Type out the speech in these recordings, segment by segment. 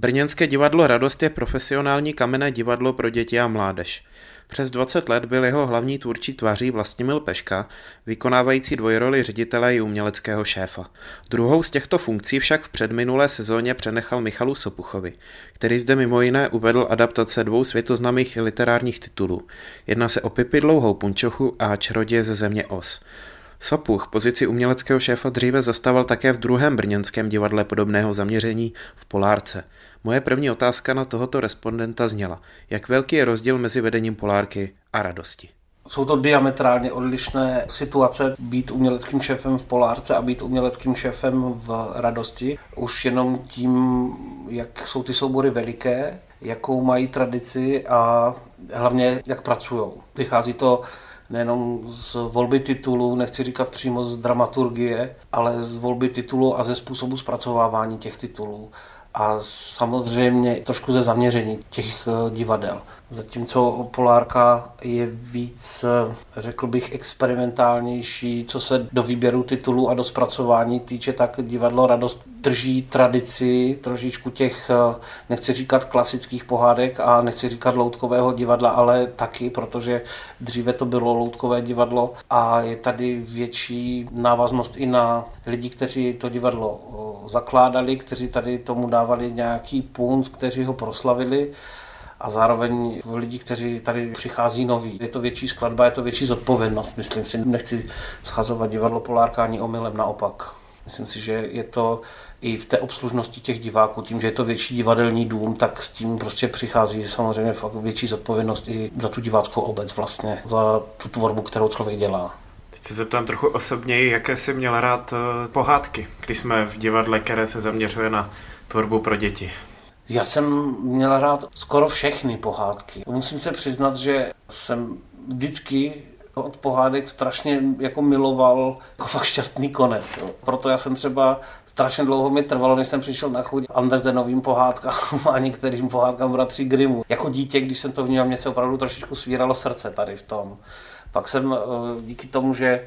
Brněnské divadlo Radost je profesionální kamenné divadlo pro děti a mládež. Přes 20 let byl jeho hlavní tvůrčí tváří Vlastimil Peška, vykonávající dvojroli ředitele i uměleckého šéfa. Druhou z těchto funkcí však v předminulé sezóně přenechal Michalu Sopuchovi, který zde mimo jiné uvedl adaptace dvou světoznámých literárních titulů. Jedná se o Pipi dlouhou punčochu a Čaroděje ze země Os. Sopuch pozici uměleckého šéfa dříve zastával také v druhém brněnském divadle podobného zaměření v Polárce. Moje první otázka na tohoto respondenta zněla, jak velký je rozdíl mezi vedením Polárky a radosti? Jsou to diametrálně odlišné situace být uměleckým šéfem v Polárce a být uměleckým šéfem v Radosti. Už jenom tím, jak jsou ty soubory veliké, jakou mají tradici a hlavně jak pracují. Vychází to nejenom z volby titulů, nechci říkat přímo z dramaturgie, ale z volby titulů a ze způsobu zpracovávání těch titulů a samozřejmě trošku ze zaměření těch eh, divadel. Zatímco Polárka je víc, eh, řekl bych, experimentálnější, co se do výběru titulů a do zpracování týče, tak divadlo Radost drží tradici trošičku těch, eh, nechci říkat klasických pohádek a nechci říkat loutkového divadla, ale taky, protože dříve to bylo loutkové divadlo a je tady větší návaznost i na lidi, kteří to divadlo zakládali, kteří tady tomu dávali nějaký punc, kteří ho proslavili a zároveň v lidi, kteří tady přichází noví. Je to větší skladba, je to větší zodpovědnost, myslím si. Nechci schazovat divadlo Polárka ani omylem, naopak. Myslím si, že je to i v té obslužnosti těch diváků, tím, že je to větší divadelní dům, tak s tím prostě přichází samozřejmě fakt větší zodpovědnost i za tu diváckou obec vlastně, za tu tvorbu, kterou člověk dělá. Teď se zeptám trochu osobněji, jaké jsi měl rád eh, pohádky, když jsme v divadle, které se zaměřuje na tvorbu pro děti. Já jsem měl rád skoro všechny pohádky. Musím se přiznat, že jsem vždycky od pohádek strašně jako miloval jako fakt šťastný konec. Jo. Proto já jsem třeba strašně dlouho mi trvalo, než jsem přišel na chuť Andersenovým pohádkám a některým pohádkám bratří Grimu. Jako dítě, když jsem to vnímal, mě se opravdu trošičku svíralo srdce tady v tom. Pak jsem eh, díky tomu, že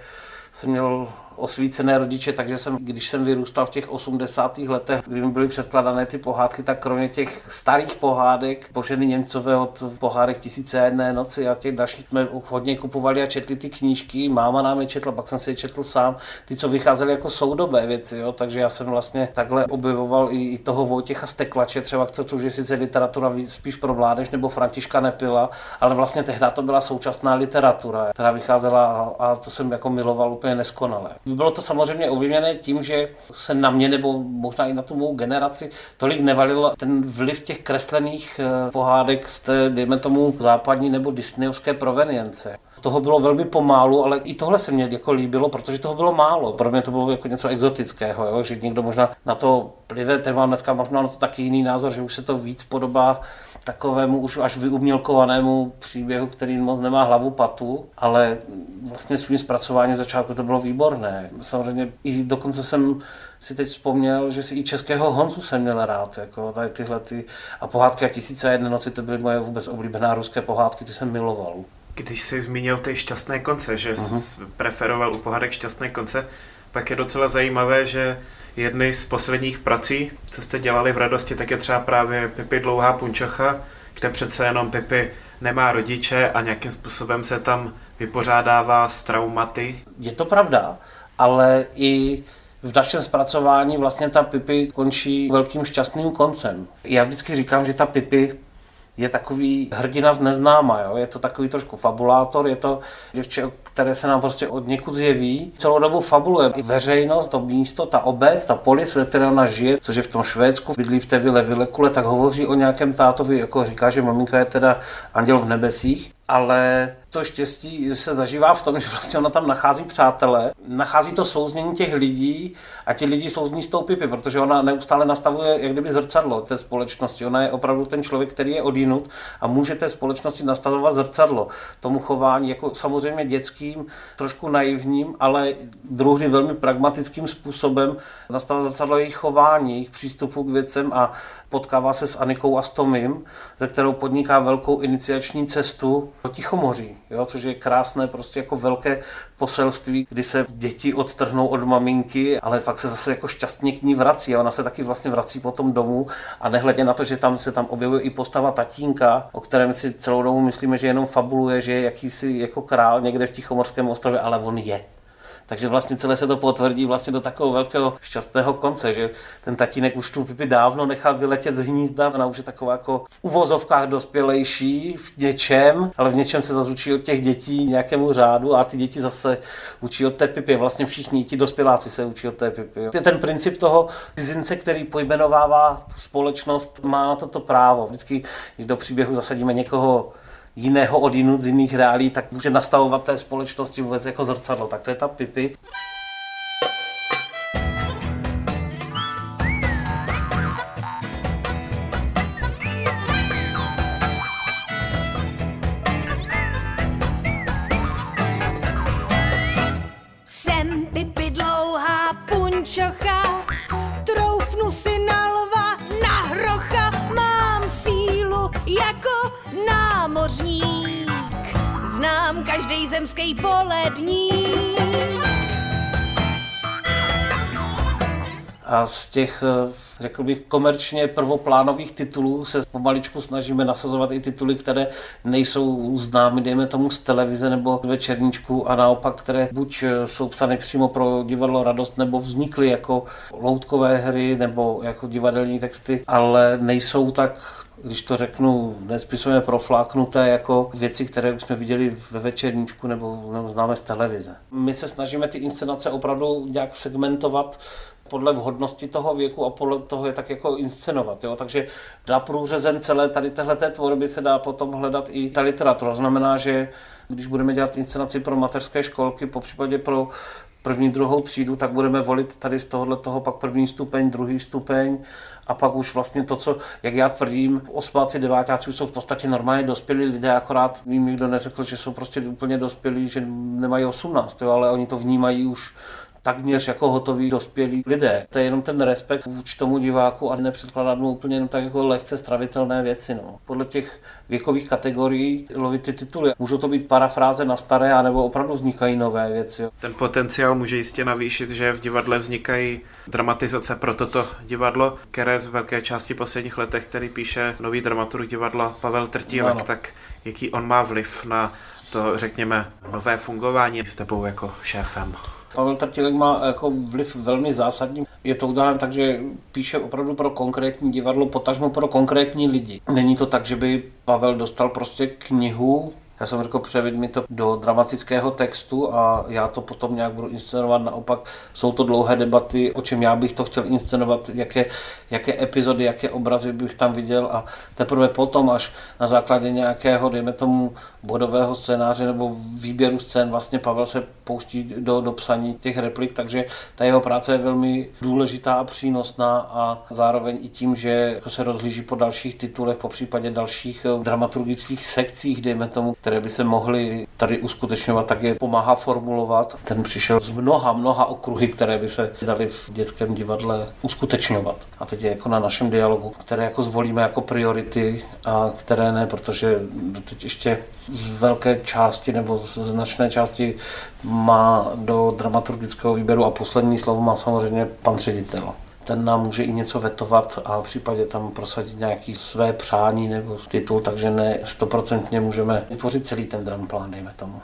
jsem měl osvícené rodiče, takže jsem, když jsem vyrůstal v těch 80. letech, kdy mi byly předkladané ty pohádky, tak kromě těch starých pohádek, Boženy Němcové od pohádek Tisíce jedné noci a těch dalších jsme hodně kupovali a četli ty knížky, máma nám je četla, pak jsem si je četl sám, ty, co vycházely jako soudobé věci, jo? takže já jsem vlastně takhle objevoval i, i toho Vojtěcha Steklače, třeba což je sice literatura spíš pro mládež, nebo Františka Nepila, ale vlastně tehdy to byla současná literatura, která vycházela a, a to jsem jako miloval úplně neskonale. Bylo to samozřejmě ovlivněné tím, že se na mě nebo možná i na tu mou generaci tolik nevalil ten vliv těch kreslených eh, pohádek z té, dejme tomu, západní nebo disneyovské provenience. Toho bylo velmi pomálu, ale i tohle se mně jako líbilo, protože toho bylo málo. Pro mě to bylo jako něco exotického, jo? že někdo možná na to plive, ten mám dneska možná na to taky jiný názor, že už se to víc podobá takovému už až vyumělkovanému příběhu, který moc nemá hlavu patu, ale vlastně svým zpracováním začátku to bylo výborné. Samozřejmě i dokonce jsem si teď vzpomněl, že si i českého Honzu jsem měl rád, jako tady tyhle ty, a pohádky a tisíce a jedné noci, to byly moje vůbec oblíbená ruské pohádky, ty jsem miloval. Když jsi zmínil ty šťastné konce, že uh-huh. jsi preferoval u pohádek šťastné konce, pak je docela zajímavé, že jedny z posledních prací, co jste dělali v radosti, tak je třeba právě Pipi Dlouhá punčocha, kde přece jenom Pipi nemá rodiče a nějakým způsobem se tam vypořádává s traumaty. Je to pravda, ale i v našem zpracování vlastně ta Pipi končí velkým šťastným koncem. Já vždycky říkám, že ta Pipi je takový hrdina z neznáma, jo? je to takový trošku fabulátor, je to děvče, které se nám prostě od někud zjeví. Celou dobu fabuluje i veřejnost, to místo, ta obec, ta polis, ve které ona žije, což je v tom Švédsku, bydlí v té vile Vilekule, tak hovoří o nějakém tátovi, jako říká, že maminka je teda anděl v nebesích, ale to štěstí se zažívá v tom, že vlastně ona tam nachází přátele, nachází to souznění těch lidí a ti lidi souzní s tou Pipy, protože ona neustále nastavuje jak kdyby zrcadlo té společnosti. Ona je opravdu ten člověk, který je odinut a může té společnosti nastavovat zrcadlo tomu chování, jako samozřejmě dětským, trošku naivním, ale druhý velmi pragmatickým způsobem nastavovat zrcadlo jejich chování, jejich přístupu k věcem a potkává se s Anikou a s Tomim, ze kterou podniká velkou iniciační cestu do Tichomoří jo, což je krásné, prostě jako velké poselství, kdy se děti odtrhnou od maminky, ale pak se zase jako šťastně k ní vrací a ona se taky vlastně vrací potom domů a nehledě na to, že tam se tam objevuje i postava tatínka, o kterém si celou dobu myslíme, že jenom fabuluje, že je jakýsi jako král někde v Tichomorském ostrově, ale on je. Takže vlastně celé se to potvrdí vlastně do takového velkého šťastného konce, že ten tatínek už tu pipi dávno nechal vyletět z hnízda, ona už je taková jako v uvozovkách dospělejší v něčem, ale v něčem se zase učí od těch dětí nějakému řádu a ty děti zase učí od té pipy. Vlastně všichni ti dospěláci se učí od té pipy. Ten princip toho cizince, který pojmenovává tu společnost, má na toto právo. Vždycky, když do příběhu zasadíme někoho jiného od jinut z jiných reálí, tak může nastavovat té společnosti vůbec jako zrcadlo. Tak to je ta Pipi. Každý zemský poledník. A z těch, eh, řekl bych, komerčně prvoplánových titulů se pomaličku snažíme nasazovat i tituly, které nejsou známy, dejme tomu z televize nebo z večerníčku a naopak, které buď eh, jsou psány přímo pro divadlo Radost, nebo vznikly jako loutkové hry nebo jako divadelní texty, ale nejsou tak když to řeknu, nespisujeme profláknuté jako věci, které už jsme viděli ve večerníčku nebo, nebo známe z televize. My se snažíme ty inscenace opravdu nějak segmentovat podle vhodnosti toho věku a podle toho je tak jako inscenovat. Jo? Takže dá průřezem celé tady téhleté tvorby se dá potom hledat i ta literatura. Znamená, že když budeme dělat inscenaci pro mateřské školky, po případě pro první, druhou třídu, tak budeme volit tady z tohohle toho pak první stupeň, druhý stupeň a pak už vlastně to, co, jak já tvrdím, osmáci, devátáci už jsou v podstatě normálně dospělí lidé, akorát vím, nikdo neřekl, že jsou prostě úplně dospělí, že nemají 18, jo, ale oni to vnímají už takměř jako hotoví dospělí lidé. To je jenom ten respekt vůči tomu diváku a nepředkládat mu úplně jenom tak jako lehce stravitelné věci. No. Podle těch věkových kategorií lovit ty tituly. Můžou to být parafráze na staré, anebo opravdu vznikají nové věci. Ten potenciál může jistě navýšit, že v divadle vznikají dramatizace pro toto divadlo, které z velké části posledních letech, který píše nový dramaturg divadla Pavel Trtílek, ano. tak jaký on má vliv na to, řekněme, nové fungování s tebou jako šéfem? Pavel Trtilek má jako vliv velmi zásadní. Je to udáno tak, že píše opravdu pro konkrétní divadlo, potažmo pro konkrétní lidi. Není to tak, že by Pavel dostal prostě knihu, já jsem řekl, převěd mi to do dramatického textu a já to potom nějak budu inscenovat. Naopak jsou to dlouhé debaty, o čem já bych to chtěl inscenovat, jaké, jaké epizody, jaké obrazy bych tam viděl a teprve potom, až na základě nějakého, dejme tomu, bodového scénáře nebo výběru scén, vlastně Pavel se pouští do, do psaní těch replik, takže ta jeho práce je velmi důležitá a přínosná a zároveň i tím, že se rozhlíží po dalších titulech, po případě dalších eh, dramaturgických sekcích, dejme tomu, které by se mohly tady uskutečňovat, tak je pomáhá formulovat. Ten přišel z mnoha, mnoha okruhy, které by se daly v dětském divadle uskutečňovat. A teď je jako na našem dialogu, které jako zvolíme jako priority a které ne, protože teď ještě z velké části nebo z značné části má do dramaturgického výběru a poslední slovo má samozřejmě pan ředitel ten nám může i něco vetovat a v případě tam prosadit nějaký své přání nebo titul, takže ne stoprocentně můžeme vytvořit celý ten dramplán, dejme tomu.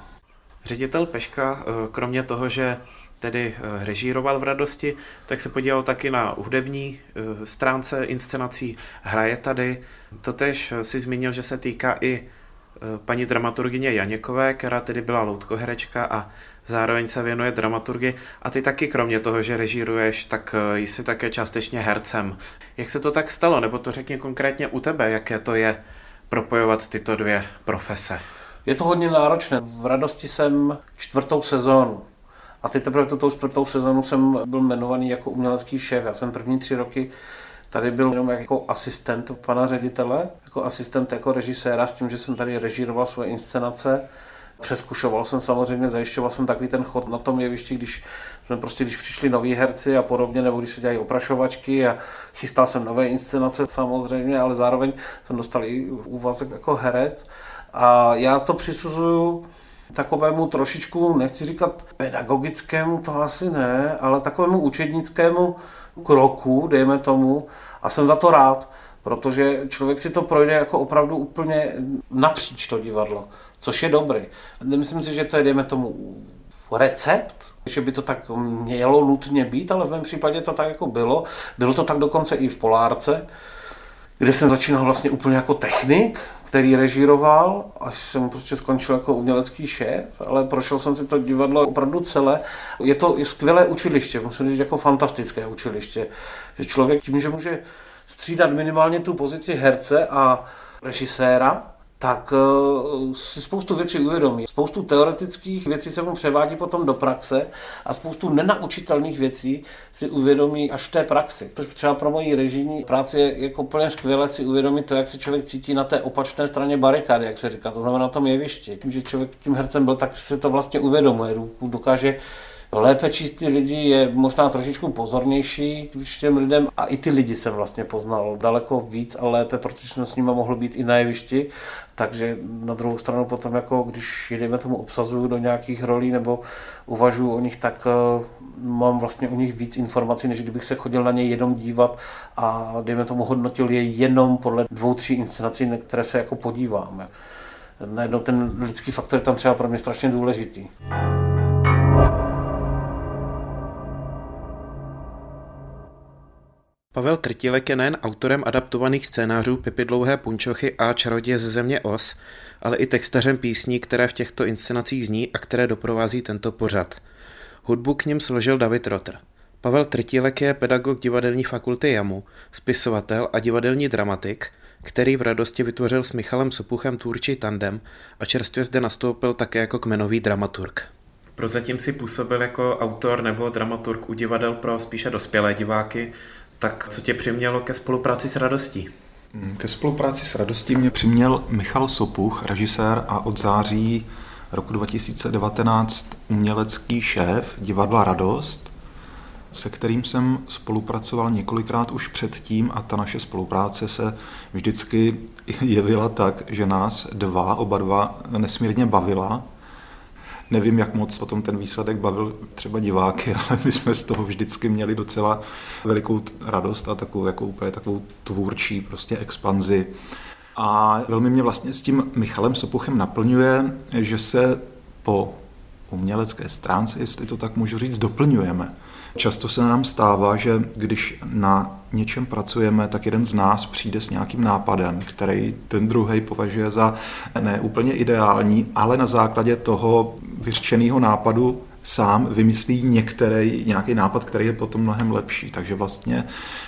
Ředitel Peška, eh, kromě toho, že tedy eh, režíroval v radosti, tak se podíval taky na hudební eh, stránce inscenací, hraje tady. Totež si zmínil, že se týká i paní dramaturgině Janěkové, která tedy byla loutkoherečka a zároveň se věnuje dramaturgii a ty taky kromě toho, že režíruješ, tak eh, jsi také částečně hercem. Jak se to tak stalo, nebo to řekni konkrétně u tebe, jaké to je propojovat tyto dvě profese? Je to hodně náročné. V radosti jsem čtvrtou sezónu. A teď teprve tou čtvrtou sezónu jsem byl jmenovaný jako umělecký šéf. Já jsem první tři roky tady byl jenom jako asistent pana ředitele, jako asistent jako režiséra s tím, že jsem tady režíroval svoje inscenace. Přeskušoval jsem samozřejmě, zajišťoval jsem takový ten chod na tom jevišti, když jsme prostě, když přišli noví herci a podobně, nebo když se dělají oprašovačky a chystal jsem nové inscenace samozřejmě, ale zároveň jsem dostal i úvazek jako herec. A já to přisuzuju takovému trošičku, nechci říkat pedagogickému, to asi ne, ale takovému učednickému kroku, dejme tomu, a jsem za to rád, protože člověk si to projde jako opravdu úplně napříč to divadlo, což je dobrý. Nemyslím si, že to je, dejme tomu, recept, že by to tak mělo nutně být, ale v mém případě to tak jako bylo. Bylo to tak dokonce i v Polárce, kde jsem začínal vlastně úplně jako technik, který režíroval, až jsem prostě skončil jako umělecký šéf, ale prošel jsem si to divadlo opravdu celé. Je to skvělé učiliště, musím říct jako fantastické učiliště, že člověk tím, že může střídat minimálně tu pozici herce a režiséra, tak uh, si spoustu věcí uvědomí. Spoustu teoretických věcí se mu převádí potom do praxe a spoustu nenaučitelných věcí si uvědomí až v té praxi. Což třeba pro moji režijní práci je jako úplně skvělé si uvědomit to, jak se člověk cítí na té opačné straně barikády, jak se říká, to znamená na tom jevišti. Tím, že člověk tím hercem byl, tak si to vlastně uvědomuje, dokáže lépe číst ty lidi, je možná trošičku pozornější k těm lidem a i ty lidi jsem vlastně poznal daleko víc a lépe, protože jsem s nimi mohl být i na jevišti, takže na druhou stranu potom, jako když jdeme tomu obsazuju do nějakých rolí nebo uvažuji o nich, tak uh, mám vlastně o nich víc informací, než kdybych se chodil na ně jenom dívat a dejme tomu hodnotil je jenom podle dvou, tří inscenací, na které se jako podíváme. Najednou ten lidský faktor je tam třeba pro mě strašně důležitý. Pavel Trtilek je nejen autorem adaptovaných scénářů Pipy Dlouhé punčochy a Čaroděje ze země Os, ale i textařem písní, které v těchto inscenacích zní a které doprovází tento pořad. Hudbu k ním složil David Rotter. Pavel Trtilek je pedagog divadelní fakulty JAMU, spisovatel a divadelní dramatik, který v radosti vytvořil s Michalem Sopuchem tvůrčí tandem a čerstvě zde nastoupil také jako kmenový dramaturg. Prozatím si působil jako autor nebo dramaturg u divadel pro spíše dospělé diváky, tak co tě přimělo ke spolupráci s Radostí? Mm, ke spolupráci s Radostí mě přiměl Michal Sopuch, režisér a od září roku 2019 umělecký šéf divadla Radost, se kterým jsem spolupracoval několikrát už předtím a ta naše spolupráce se vždycky jevila tak, že nás dva, oba dva nesmírně bavila Nevím, jak moc potom ten výsledek bavil třeba diváky, ale my jsme z toho vždycky měli docela velikou radost a takovou, jako úplně takovou tvůrčí prostě expanzi. A velmi mě vlastně s tím Michalem Sopuchem naplňuje, že se po umělecké stránce, jestli to tak můžu říct, doplňujeme. Často se nám stává, že když na něčem pracujeme, tak jeden z nás přijde s nějakým nápadem, který ten druhý považuje za ne úplně ideální, ale na základě toho vyřčeného nápadu sám vymyslí některý, nějaký nápad, který je potom mnohem lepší. Takže vlastně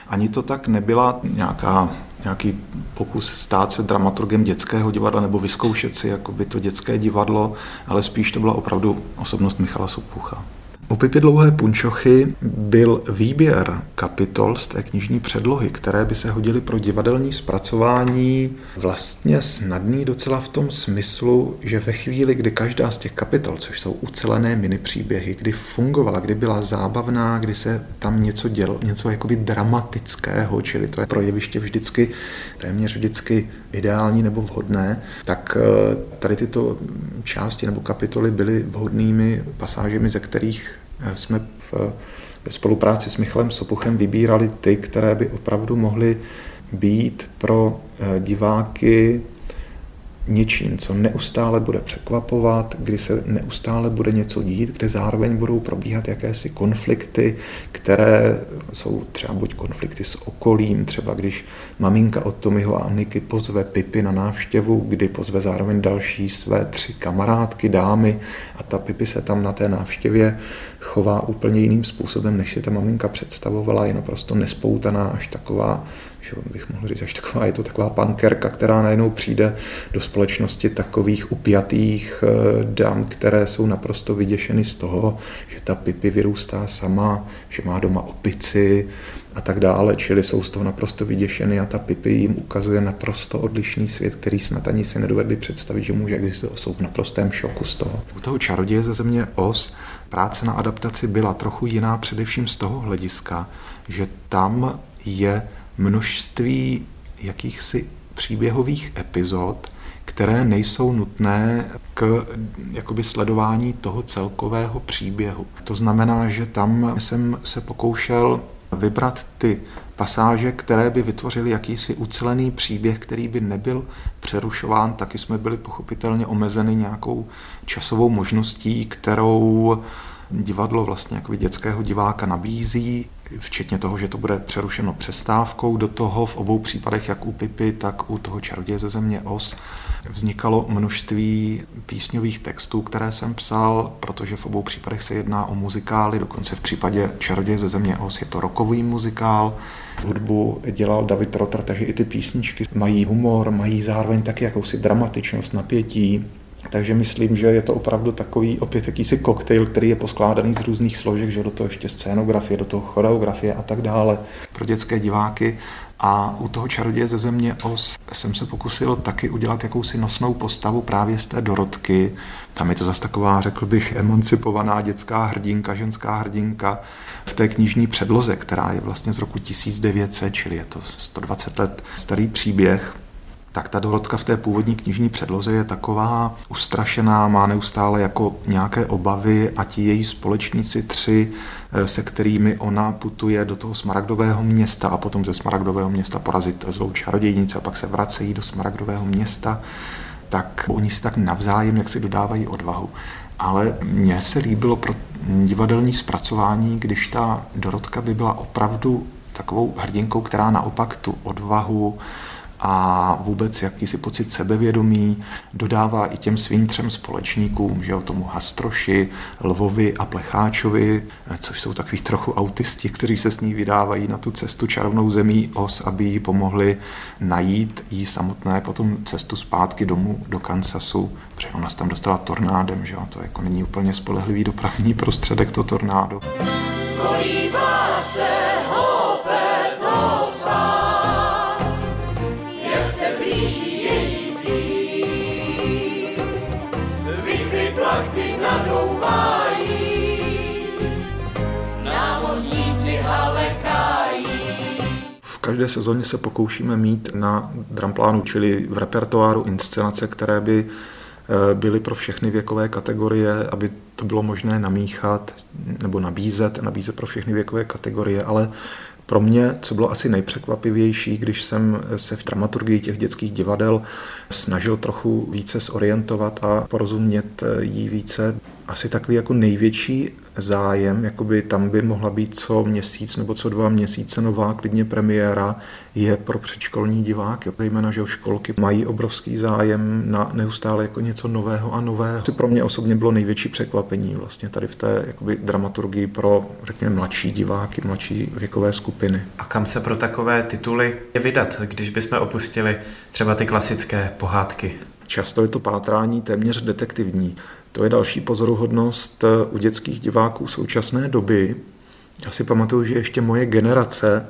ani to tak nebyla nějaká, nějaký pokus stát se dramaturgem dětského divadla nebo vyzkoušet si jakoby to dětské divadlo, ale spíš to byla opravdu osobnost Michala Sopucha. U Pipy dlouhé punčochy byl výběr kapitol z té knižní předlohy, které by se hodily pro divadelní zpracování vlastně snadný docela v tom smyslu, že ve chvíli, kdy každá z těch kapitol, což jsou ucelené mini příběhy, kdy fungovala, kdy byla zábavná, kdy se tam něco dělo, něco jakoby dramatického, čili to je pro jeviště vždycky, téměř vždycky ideální nebo vhodné, tak eh, tady tyto části nebo kapitoly byly vhodnými pasážemi, ze kterých jsme v, ve spolupráci s Michalem Sopuchem vybírali ty, které by opravdu mohly být pro eh, diváky něčím, co neustále bude překvapovat, kdy se neustále bude něco dít, kde zároveň budou probíhat jakési konflikty, které jsou třeba buď konflikty s okolím, třeba když maminka od Tomiho a Aniky pozve Pipy na návštěvu, kdy pozve zároveň další své tři kamarádky, dámy a ta Pipy se tam na té návštěvě chová úplně jiným způsobem, než si ta maminka představovala, je naprosto nespoutaná, až taková, že bych mohl říct, až taková, je to taková pankerka, která najednou přijde do společnosti takových upjatých eh, dam, které jsou naprosto vyděšeny z toho, že ta Pipi vyrůstá sama, že má doma opici, a tak dále, čili jsou z toho naprosto vyděšeny a ta Pipi jim ukazuje naprosto odlišný svět, který snad ani si nedovedli představit, že může existovat. Jsou v naprostém šoku z toho. U toho čaroděje ze země Os práce na adaptaci byla trochu jiná především z toho hlediska, že tam je množství jakýchsi příběhových epizod, které nejsou nutné k jakoby sledování toho celkového příběhu. To znamená, že tam jsem se pokoušel vybrat ty pasáže, které by vytvořily jakýsi ucelený příběh, který by nebyl přerušován, taky jsme byli pochopitelně omezeni nějakou časovou možností, kterou divadlo vlastně jako dětského diváka nabízí, včetně toho, že to bude přerušeno přestávkou. Do toho v obou případech, jak u Pipy, tak u toho čaroděje ze země Os, vznikalo množství písňových textů, které jsem psal, protože v obou případech se jedná o muzikály, dokonce v případě Čaroděje ze země Os je to rokový muzikál. Hudbu dělal David Rotter, takže i ty písničky mají humor, mají zároveň taky jakousi dramatičnost, napětí, takže myslím, že je to opravdu takový opět jakýsi koktejl, který je poskládaný z různých složek, že do toho ještě scénografie, do toho choreografie a tak dále pro dětské diváky. A u toho čaroděje ze země Os jsem se pokusil taky udělat jakousi nosnou postavu právě z té Dorotky. Tam je to zase taková, řekl bych, emancipovaná dětská hrdinka, ženská hrdinka v té knižní předloze, která je vlastně z roku 1900, čili je to 120 let starý příběh tak ta Dorotka v té původní knižní předloze je taková ustrašená, má neustále jako nějaké obavy a ti její společníci tři, eh, se kterými ona putuje do toho smaragdového města a potom ze smaragdového města porazit zlou čarodějnici a pak se vracejí do smaragdového města, tak oni si tak navzájem jak si dodávají odvahu. Ale mně se líbilo pro divadelní zpracování, když ta Dorotka by byla opravdu takovou hrdinkou, která naopak tu odvahu, a vůbec jakýsi pocit sebevědomí dodává i těm svým třem společníkům, že o tomu Hastroši, Lvovi a Plecháčovi, což jsou takový trochu autisti, kteří se s ní vydávají na tu cestu čarovnou zemí os, aby jí pomohli najít jí samotné potom cestu zpátky domů do Kansasu, protože ona se tam dostala tornádem, že jo? to jako není úplně spolehlivý dopravní prostředek to tornádo. Kolíbá se Každé sezóně se pokoušíme mít na dramplánu, čili v repertoáru inscenace, které by eh, byly pro všechny věkové kategorie, aby to bylo možné namíchat nebo nabízet, nabízet pro všechny věkové kategorie, ale pro mě, co bylo asi nejpřekvapivější, když jsem se v dramaturgii těch dětských divadel snažil trochu více zorientovat a porozumět jí více, asi takový jako největší zájem, jakoby tam by mohla být co měsíc nebo co dva měsíce nová klidně premiéra, je pro předškolní diváky. Zejména, že školky mají obrovský zájem na neustále jako něco nového a nového. Pro mě osobně bylo největší překvapení vlastně tady v té jakoby, dramaturgii pro, řekněme, mladší diváky, mladší věkové skupiny. A kam se pro takové tituly je vydat, když bychom opustili třeba ty klasické pohádky? Často je to pátrání téměř detektivní. To je další pozoruhodnost eh, u dětských diváků současné doby. Já si pamatuju, že ještě moje generace,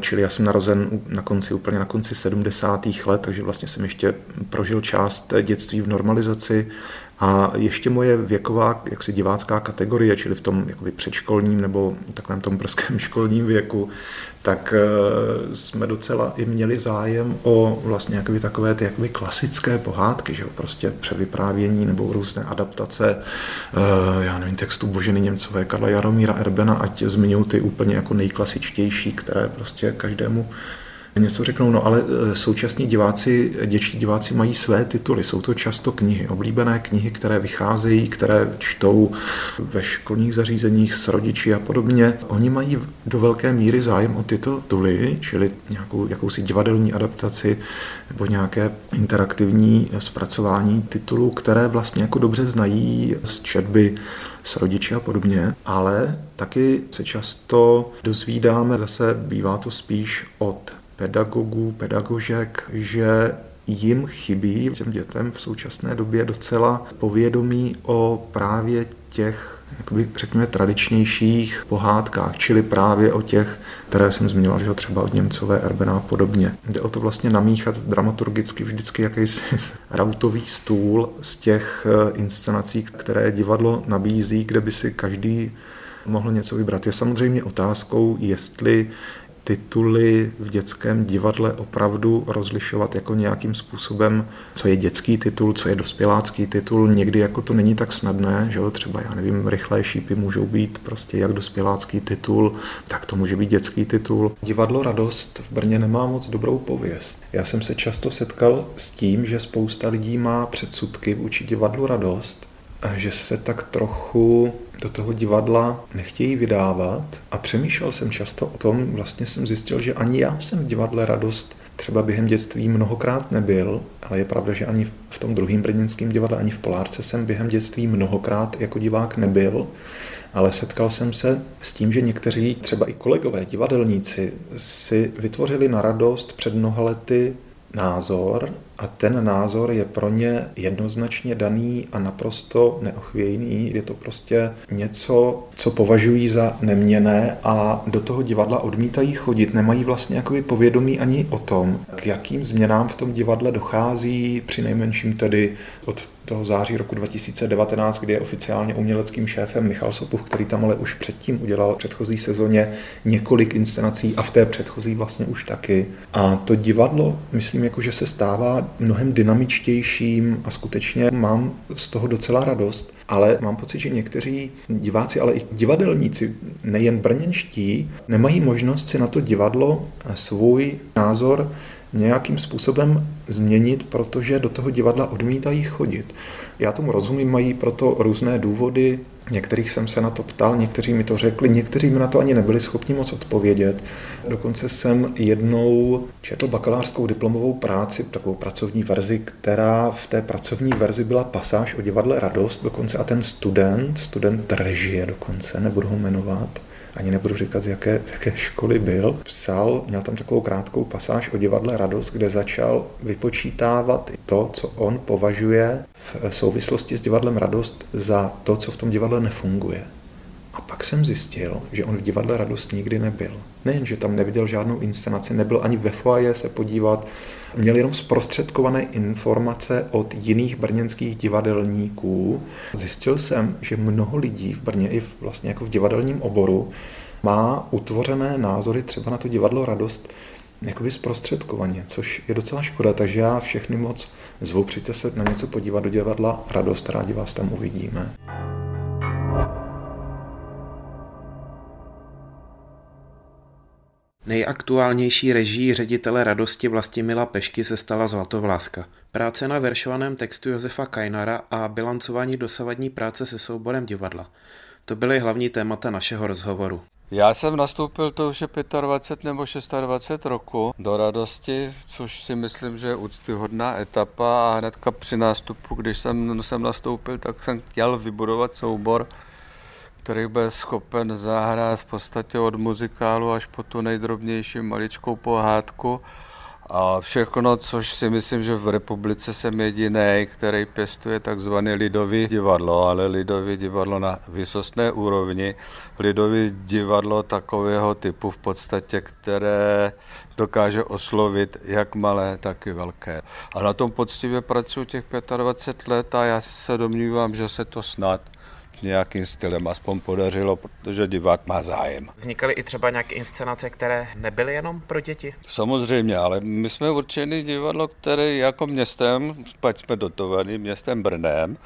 čili já jsem narozen na konci, úplně na konci 70. let, takže vlastně jsem ještě prožil část dětství v normalizaci a ještě moje věková, jaksi divácká kategorie, čili v tom jakoby předškolním nebo takovém tom brzkém školním věku, tak eh, jsme docela i měli zájem o vlastně jakoby takové ty jakoby klasické pohádky, že jo? prostě převyprávění nebo různé adaptace, eh, já nevím, textu Boženy Němcové, Karla Jaromíra Erbena, ať zmiňují ty úplně jako nejklasičtější, které prostě každému něco řeknou, no ale e, současní diváci, dětští diváci mají své tituly, jsou to často knihy, oblíbené knihy, které vycházejí, které čtou ve školních zařízeních s rodiči a podobně. Oni mají do velké míry zájem o tyto tituly, čili nějakou jakousi divadelní adaptaci nebo nějaké interaktivní zpracování titulů, které vlastně jako dobře znají z četby s rodiči a podobně, ale taky se často dozvídáme, zase bývá to spíš od pedagogů, pedagožek, že jim chybí těm dětem v současné době docela povědomí o právě těch jakoby, řekněme, tradičnějších pohádkách, čili právě o těch, které jsem zmiňoval, že třeba od Němcové, Erbena a podobně. Jde o to vlastně namíchat dramaturgicky vždycky jakýsi rautový stůl z těch eh, inscenací, které divadlo nabízí, kde by si každý mohl něco vybrat. Je samozřejmě otázkou, jestli tituly v dětském divadle opravdu rozlišovat jako nějakým způsobem, co je dětský titul, co je dospělácký titul. Někdy jako to není tak snadné, že jo, třeba já nevím, rychlé šípy můžou být prostě jak dospělácký titul, tak to může být dětský titul. Divadlo Radost v Brně nemá moc dobrou pověst. Já jsem se často setkal s tím, že spousta lidí má předsudky vůči divadlu Radost, že se tak trochu do toho divadla nechtějí vydávat. A přemýšlel jsem často o tom, vlastně jsem zjistil, že ani já jsem v divadle radost třeba během dětství mnohokrát nebyl, ale je pravda, že ani v tom druhém brněnském divadle, ani v Polárce jsem během dětství mnohokrát jako divák nebyl, ale setkal jsem se s tím, že někteří, třeba i kolegové, divadelníci, si vytvořili na radost před mnoha lety názor a ten názor je pro ně jednoznačně daný a naprosto neochvějný. Je to prostě něco, co považují za neměné a do toho divadla odmítají chodit. Nemají vlastně jakoby povědomí ani o tom, k jakým změnám v tom divadle dochází, při nejmenším tedy od toho září roku 2019, kdy je oficiálně uměleckým šéfem Michal Sopuch, který tam ale už předtím udělal v předchozí sezóně několik inscenací a v té předchozí vlastně už taky. A to divadlo, myslím, jako že se stává mnohem dynamičtějším a skutečně mám z toho docela radost, ale mám pocit, že někteří diváci, ale i divadelníci, nejen brněnští, nemají možnost si na to divadlo svůj názor nějakým způsobem změnit, protože do toho divadla odmítají chodit. Já tomu rozumím, mají proto různé důvody, některých jsem se na to ptal, někteří mi to řekli, někteří mi na to ani nebyli schopni moc odpovědět. Dokonce jsem jednou četl bakalářskou diplomovou práci, takovou pracovní verzi, která v té pracovní verzi byla pasáž o divadle Radost dokonce a ten student, student režie dokonce, nebudu ho jmenovat, ani nebudu říkat, z jaké, z jaké školy byl, psal, měl tam takovou krátkou pasáž o divadle Radost, kde začal vypočítávat to, co on považuje v souvislosti s divadlem Radost za to, co v tom divadle nefunguje. A pak jsem zjistil, že on v divadle Radost nikdy nebyl. Nejen, že tam neviděl žádnou inscenaci, nebyl ani ve foaje se podívat, měl jenom zprostředkované informace od jiných brněnských divadelníků. Zjistil jsem, že mnoho lidí v Brně i vlastně jako v divadelním oboru má utvořené názory třeba na to divadlo Radost jakoby zprostředkovaně, což je docela škoda, takže já všechny moc zvu, přijďte se na něco podívat do divadla Radost, rádi vás tam uvidíme. Nejaktuálnější režií ředitele radosti Vlastimila Pešky se stala Zlatovláska. Práce na veršovaném textu Josefa Kajnara a bilancování dosavadní práce se souborem divadla. To byly hlavní témata našeho rozhovoru. Já jsem nastoupil to už je 25 nebo 26 roku do radosti, což si myslím, že je úctyhodná etapa a hnedka při nástupu, když jsem, jsem nastoupil, tak jsem chtěl vybudovat soubor který byl schopen zahrát v podstatě od muzikálu až po tu nejdrobnější maličkou pohádku. A všechno, což si myslím, že v republice jsem jediný, který pěstuje takzvané lidové divadlo, ale lidové divadlo na vysostné úrovni. Lidové divadlo takového typu v podstatě, které dokáže oslovit jak malé, tak i velké. A na tom poctivě pracuji těch 25 let a já se domnívám, že se to snad nějakým stylem aspoň podařilo, protože divák má zájem. Vznikaly i třeba nějaké inscenace, které nebyly jenom pro děti? Samozřejmě, ale my jsme určený divadlo, které jako městem, pak jsme dotovaní městem Brnem,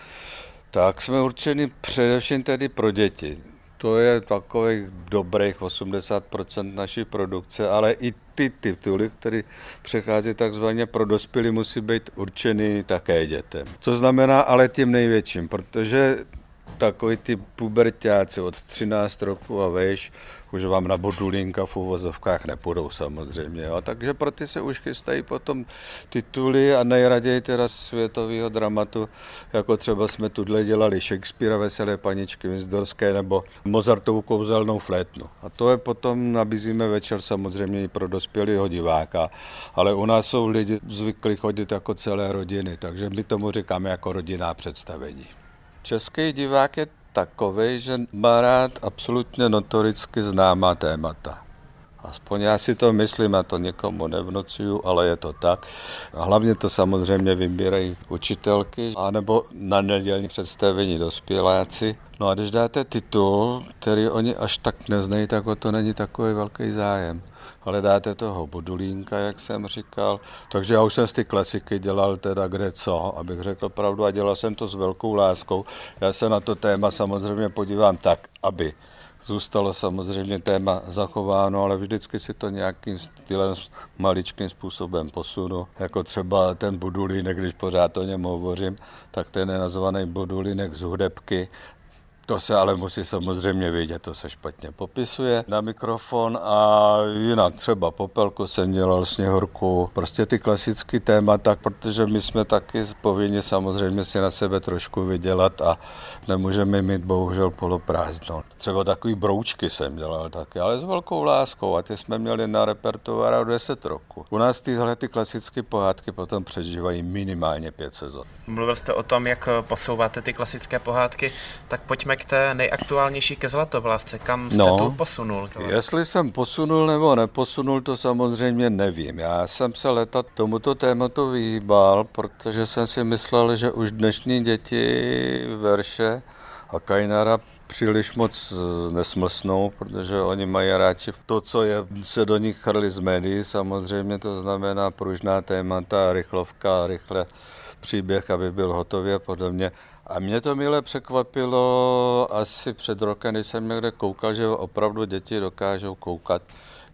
tak jsme určeni především tedy pro děti. to je takových dobrých 80% naší produkce, ale i ty tituly, které přechází takzvaně pro dospělí, musí být určeny také dětem. Co znamená ale tím největším, protože takový ty pubertáci od 13 roku a vejš už vám na bodulinka v uvozovkách nepůjdou samozřejmě. Jo. Takže pro ty se už chystají potom tituly a nejraději teda světového dramatu, jako třeba jsme tuhle dělali Shakespeare, Veselé paničky Vizdorské nebo Mozartovu kouzelnou flétnu. A to je potom nabízíme večer samozřejmě i pro dospělého diváka, ale u nás jsou lidi zvyklí chodit jako celé rodiny, takže my tomu říkáme jako rodinná představení. Český divák je takový, že má rád absolutně notoricky známá témata. Aspoň já si to myslím, a to někomu nevnocuju, ale je to tak. A hlavně to samozřejmě vybírají učitelky, anebo na nedělní představení dospěláci. No a když dáte titul, který oni až tak neznají, tak o to není takový velký zájem ale dáte toho budulínka, jak jsem říkal. Takže já už jsem z ty klasiky dělal teda kde co, abych řekl pravdu a dělal jsem to s velkou láskou. Já se na to téma samozřejmě podívám tak, aby zůstalo samozřejmě téma zachováno, ale vždycky si to nějakým stylem, maličkým způsobem posunu. Jako třeba ten budulínek, když pořád o něm hovořím, tak ten je nazvaný budulínek z hudebky to se ale musí samozřejmě vidět, to se špatně popisuje na mikrofon a jinak třeba Popelku jsem dělal sněhorku, prostě ty klasické témata, protože my jsme taky povinni samozřejmě si na sebe trošku vydělat a nemůžeme mít bohužel poloprázdno. Třeba takový broučky jsem dělal taky, ale s velkou láskou a ty jsme měli na repertoáru 10 roku. U nás tyhle ty klasické pohádky potom přežívají minimálně pět sezon. Mluvil jste o tom, jak posouváte ty klasické pohádky, tak pojďme k té nejaktuálnější ke Zlatovlásce. Kam jste no, to posunul? Jestli jsem posunul nebo neposunul, to samozřejmě nevím. Já jsem se leta tomuto tématu vyhýbal, protože jsem si myslel, že už dnešní děti verše a Kajnara příliš moc nesmlsnou, protože oni mají rádi to, co je, se do nich chrli z médií, samozřejmě to znamená pružná témata, rychlovka, rychle příběh, aby byl hotový a podobně. A mě to milé překvapilo asi před rokem, když jsem někde koukal, že opravdu děti dokážou koukat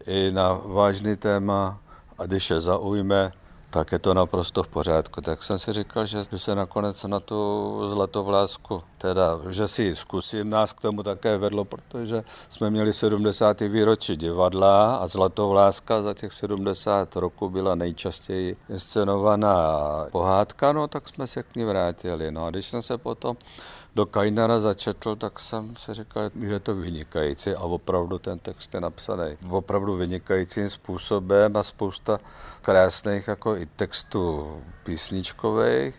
i na vážný téma a když je zaujme, tak je to naprosto v pořádku. Tak jsem si říkal, že se nakonec na tu zlatovlásku, teda, že si zkusím, nás k tomu také vedlo, protože jsme měli 70. výročí divadla a zlatovláska za těch 70 roků byla nejčastěji inscenovaná pohádka, no tak jsme se k ní vrátili. No a když jsem se potom do Kajnara začetl, tak jsem si říkal, že je to vynikající a opravdu ten text je napsaný opravdu vynikajícím způsobem a spousta krásných jako i textů písničkových,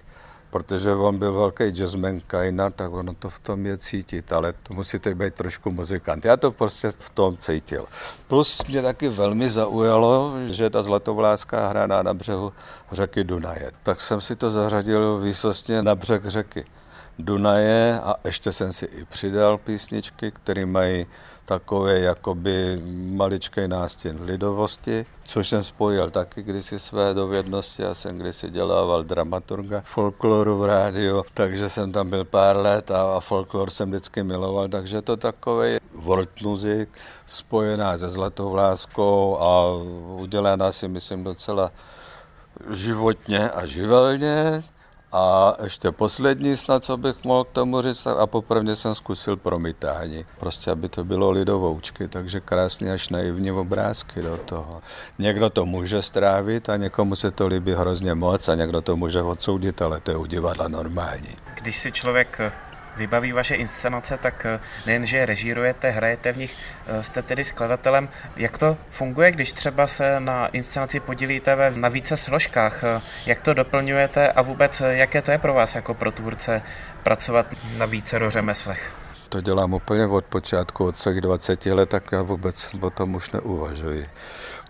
protože on byl velký jazzman Kajna, tak ono to v tom je cítit, ale to musíte být trošku muzikant. Já to prostě v tom cítil. Plus mě taky velmi zaujalo, že ta zlatovláská hraná na břehu řeky Dunaje. Tak jsem si to zařadil výsostně na břeh řeky. Dunaje a ještě jsem si i přidal písničky, které mají takové jakoby maličký nástěn lidovosti, což jsem spojil taky kdysi své dovednosti. Já jsem kdysi dělával dramaturga folkloru v rádiu, takže jsem tam byl pár let a, a folklor jsem vždycky miloval, takže to takový world music spojená se zlatou vláskou a udělaná si myslím docela životně a živelně. A ještě poslední snad, co bych mohl k tomu říct, a poprvé jsem zkusil promítání, prostě aby to bylo lidovoučky, takže krásně až naivní obrázky do toho. Někdo to může strávit a někomu se to líbí hrozně moc a někdo to může odsoudit, ale to je u divadla normální. Když si člověk vybaví vaše inscenace, tak eh, nejenže je režírujete, hrajete v nich, eh, jste tedy skladatelem. Jak to funguje, když třeba se na inscenaci podílíte ve, na více složkách? Eh, jak to doplňujete a vůbec jaké to je pro vás jako pro tvůrce pracovat na více řemeslech? To dělám úplně od počátku, od svých 20 let, tak já vůbec o tom už neuvažuji.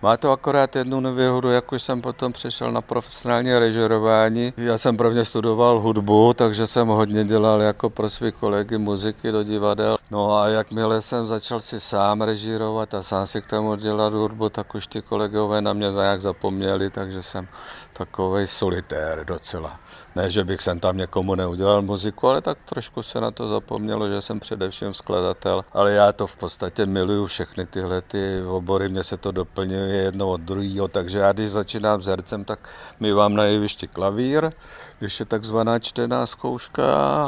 Má to akorát jednu nevýhodu, jak už jsem potom přešel na profesionální režirování. Já jsem prvně studoval hudbu, takže jsem hodně dělal jako pro své kolegy muziky do divadel. No a jakmile jsem začal si sám režírovat a sám si k tomu dělat hudbu, tak už ty kolegové na mě nějak zapomněli, takže jsem takový solitér docela. Ne, že bych sem tam někomu neudělal muziku, ale tak trošku se na to zapomnělo, že jsem především skladatel. Ale já to v podstatě miluju všechny tyhle ty obory, mně se to doplňuje jedno od druhého, takže já když začínám s hercem, tak my vám na jevišti klavír, když je takzvaná čtená zkouška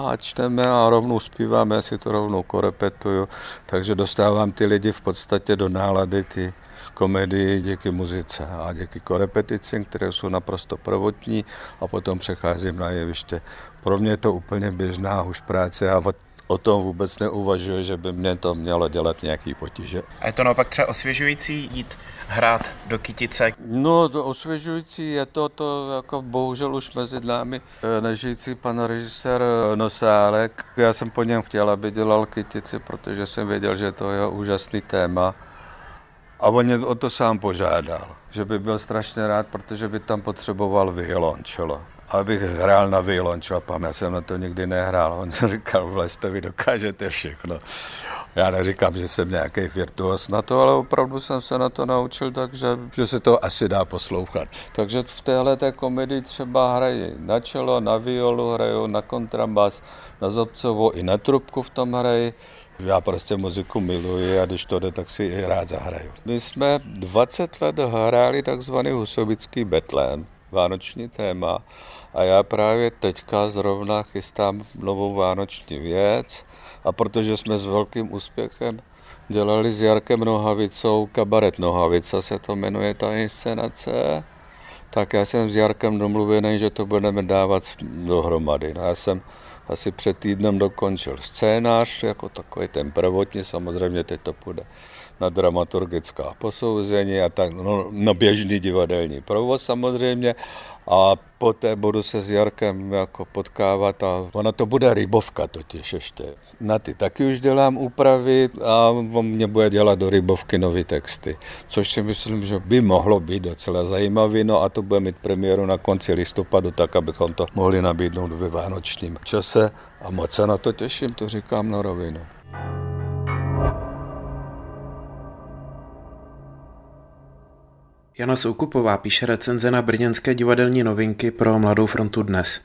a čteme a rovnou zpíváme, já si to rovnou korepetuju, takže dostávám ty lidi v podstatě do nálady ty komedii díky muzice a díky korepeticím, které jsou naprosto prvotní a potom přecházím na jeviště. Pro mě je to úplně běžná už práce a o tom vůbec neuvažuji, že by mě to mělo dělat nějaký potíže. A je to naopak třeba osvěžující jít hrát do kytice? No, to osvěžující je to, to jako bohužel už mezi námi eh, nežijící pan režisér eh, Nosálek. Já jsem po něm chtěl, aby dělal kytici, protože jsem věděl, že to je úžasný téma a on mě o to sám požádal, že by byl strašně rád, protože by tam potřeboval violončelo. Abych hrál na violončelo, pam, já jsem na to nikdy nehrál. On říkal, vlezte, vy dokážete všechno. Já neříkám, že jsem nějaký virtuos na to, ale opravdu jsem se na to naučil, takže že se to asi dá poslouchat. Takže v téhle té komedii třeba hrají na čelo, na violu, hrajou na kontrabas, na zobcovou i na trubku v tom hrají. Já prostě muziku miluji a když to jde, tak si i rád zahraju. My jsme 20 let hráli takzvaný husovický betlém, vánoční téma, a já právě teďka zrovna chystám novou vánoční věc a protože jsme s velkým úspěchem dělali s Jarkem Nohavicou, kabaret Nohavica se to jmenuje ta inscenace, tak já jsem s Jarkem domluvený, že to budeme dávat dohromady. No já jsem asi před týdnem dokončil scénář, jako takový ten prvotní, samozřejmě teď to půjde na dramaturgická posouzení a tak, no, no běžný divadelní provoz samozřejmě a poté budu se s Jarkem jako potkávat a ona to bude rybovka totiž ještě. Na ty taky už dělám úpravy a on mě bude dělat do rybovky nové texty, což si myslím, že by mohlo být docela zajímavý, no a to bude mít premiéru na konci listopadu, tak abychom to mohli nabídnout ve vánočním čase a moc se na to těším, to říkám na rovinu. Jana Soukupová píše recenze na brněnské divadelní novinky pro Mladou frontu dnes.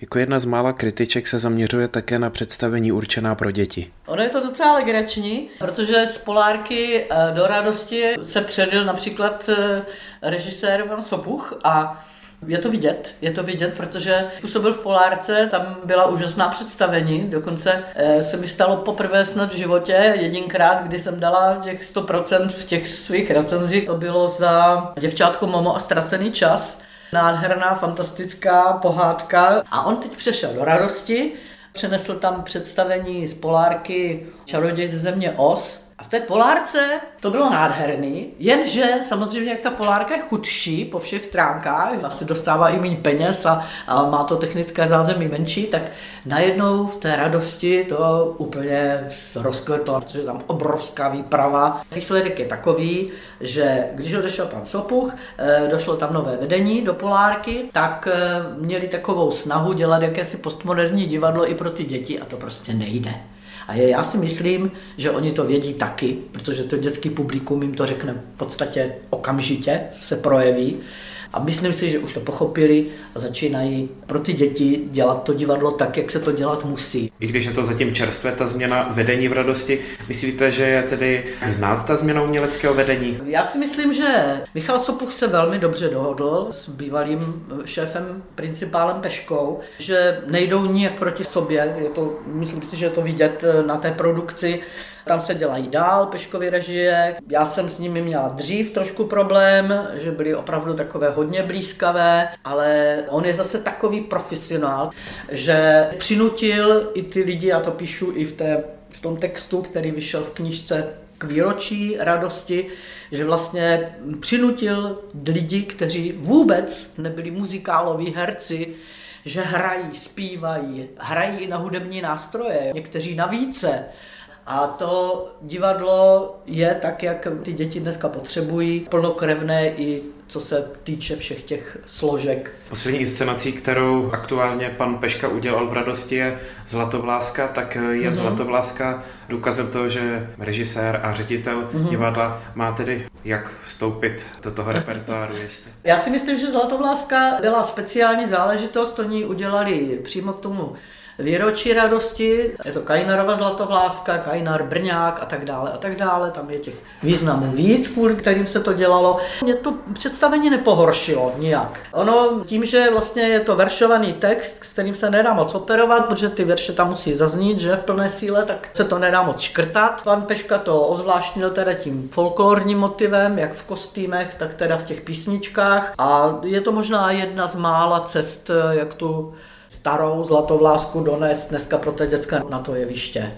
Jako jedna z mála kritiček se zaměřuje také na představení určená pro děti. Ono je to docela legrační, protože z Polárky eh, do radosti se předil například eh, režisér pan Sopuch a je to vidět, je to vidět, protože působil v Polárce, tam byla úžasná představení, dokonce eh, se mi stalo poprvé snad v životě, jedinkrát, kdy jsem dala těch 100% v těch svých recenzích, to bylo za děvčátko Momo a ztracený čas, nádherná, fantastická pohádka. A on teď přešel do radosti, přenesl tam představení z Polárky Čaroděj ze země Os, a v té polárce to bylo nádherný, jenže samozřejmě jak ta polárka je chudší po všech stránkách, asi dostává i méně peněz a, a má to technické zázemí menší, tak najednou v té radosti to úplně rozkvetlo, protože tam obrovská výprava. Výsledek je takový, že když odešel pan Sopuch, eh, došlo tam nové vedení do polárky, tak eh, měli takovou snahu dělat jakési postmoderní divadlo i pro ty děti a to prostě nejde. A já si myslím, že oni to vědí taky, protože to dětský publikum jim to řekne v podstatě okamžitě, se projeví. A myslím si, že už to pochopili a začínají pro ty děti dělat to divadlo tak, jak se to dělat musí. I když je to zatím čerstvé, ta změna vedení v radosti, myslíte, že je tedy znát ta změna uměleckého vedení? Já si myslím, že Michal Sopuch se velmi dobře dohodl s bývalým šéfem, principálem Peškou, že nejdou nijak proti sobě. Je to, myslím si, že je to vidět na té produkci tam se dělají dál Peškovy režie. Já jsem s nimi měla dřív trošku problém, že byly opravdu takové hodně blízkavé, ale on je zase takový profesionál, že přinutil i ty lidi, já to píšu i v, té, v tom textu, který vyšel v knižce k výročí radosti, že vlastně přinutil lidi, kteří vůbec nebyli muzikáloví herci, že hrají, zpívají, hrají i na hudební nástroje, někteří na více, A to divadlo je tak, jak ty děti dneska potřebují, plnokrevné i co se týče všech těch složek. Poslední inscenací, kterou aktuálně pan Peška udělal v radosti je Zlatovláska, tak je mm-hmm. Zlatovláska důkazem toho, že režisér a ředitel mm-hmm. divadla má tedy jak vstoupit do toho repertoáru ještě. Já si myslím, že Zlatovláska byla speciální záležitost, oni udělali přímo k tomu výročí radosti. Je to Kajnarova zlatovláska, Kajnar Brňák a tak dále a tak dále. Tam je těch významů víc, kvůli kterým se to dělalo. Mě to představení nepohoršilo nijak. Ono tím, že vlastně je to veršovaný text, s kterým se nedá moc operovat, protože ty verše tam musí zaznít, že v plné síle, tak se to nedá moc škrtat. Pan Peška to ozvláštnil teda tím folklorním motivem, jak v kostýmech, tak teda v těch písničkách. A je to možná jedna z mála cest, jak tu starou zlatovlásku donést dneska pro ty děcka na to jeviště.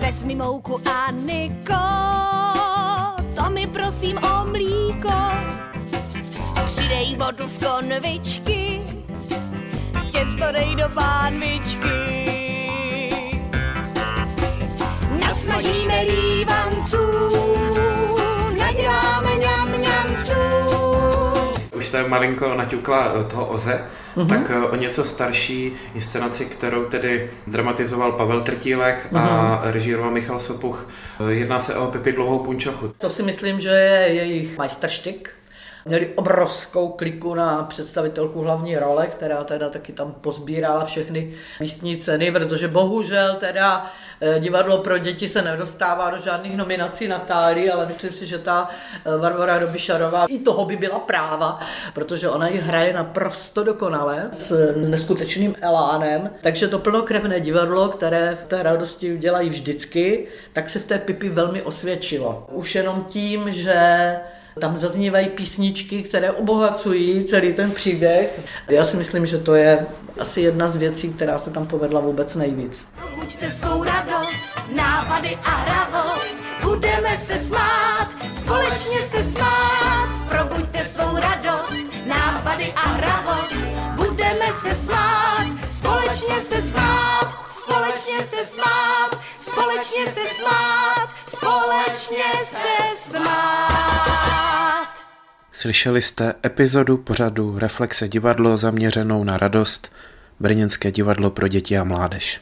Vezmi mouku a Niko, to mi prosím o mlíko. Přidej vodu z konvičky, těsto dej do pánvičky. Nasmažíme lívanců, už jste malinko naťukla eh, toho Oze, mm-hmm. tak eh, o něco starší inscenaci, kterou tedy dramatizoval Pavel Trtílek mm-hmm. a mhm. režíroval Michal Sopuch. Eh, jedná se o Pipi Dlouhou punčochu. To si myslím, že je jejich majstrštyk Měli obrovskou kliku na představitelku hlavní role, která teda taky tam pozbírala všechny místní ceny, protože bohužel teda eh, divadlo pro děti se nedostává do žádných nominací na Táli, ale myslím si, že ta eh, Barbara Dobišarová i toho by byla práva, protože ona ji hraje naprosto dokonale s neskutečným elánem, takže to plnokrevné divadlo, které v té radosti udělají vždycky, tak se v té Pipi velmi osvědčilo. Už jenom tím, že tam zaznívají písničky, které obohacují celý ten příběh. Já si myslím, že to je asi jedna z věcí, která se tam povedla vůbec nejvíc. Buďte svou radost, nápady a hravost, budeme se smát, společně se smát. Probuďte svou radost, nápady a hravost, budeme se smát, společně se smát, společně se smát, společně se smát, společně se smát. Slyšeli jste epizodu pořadu Reflexe divadlo zaměřenou na radost Brněnské divadlo pro děti a mládež.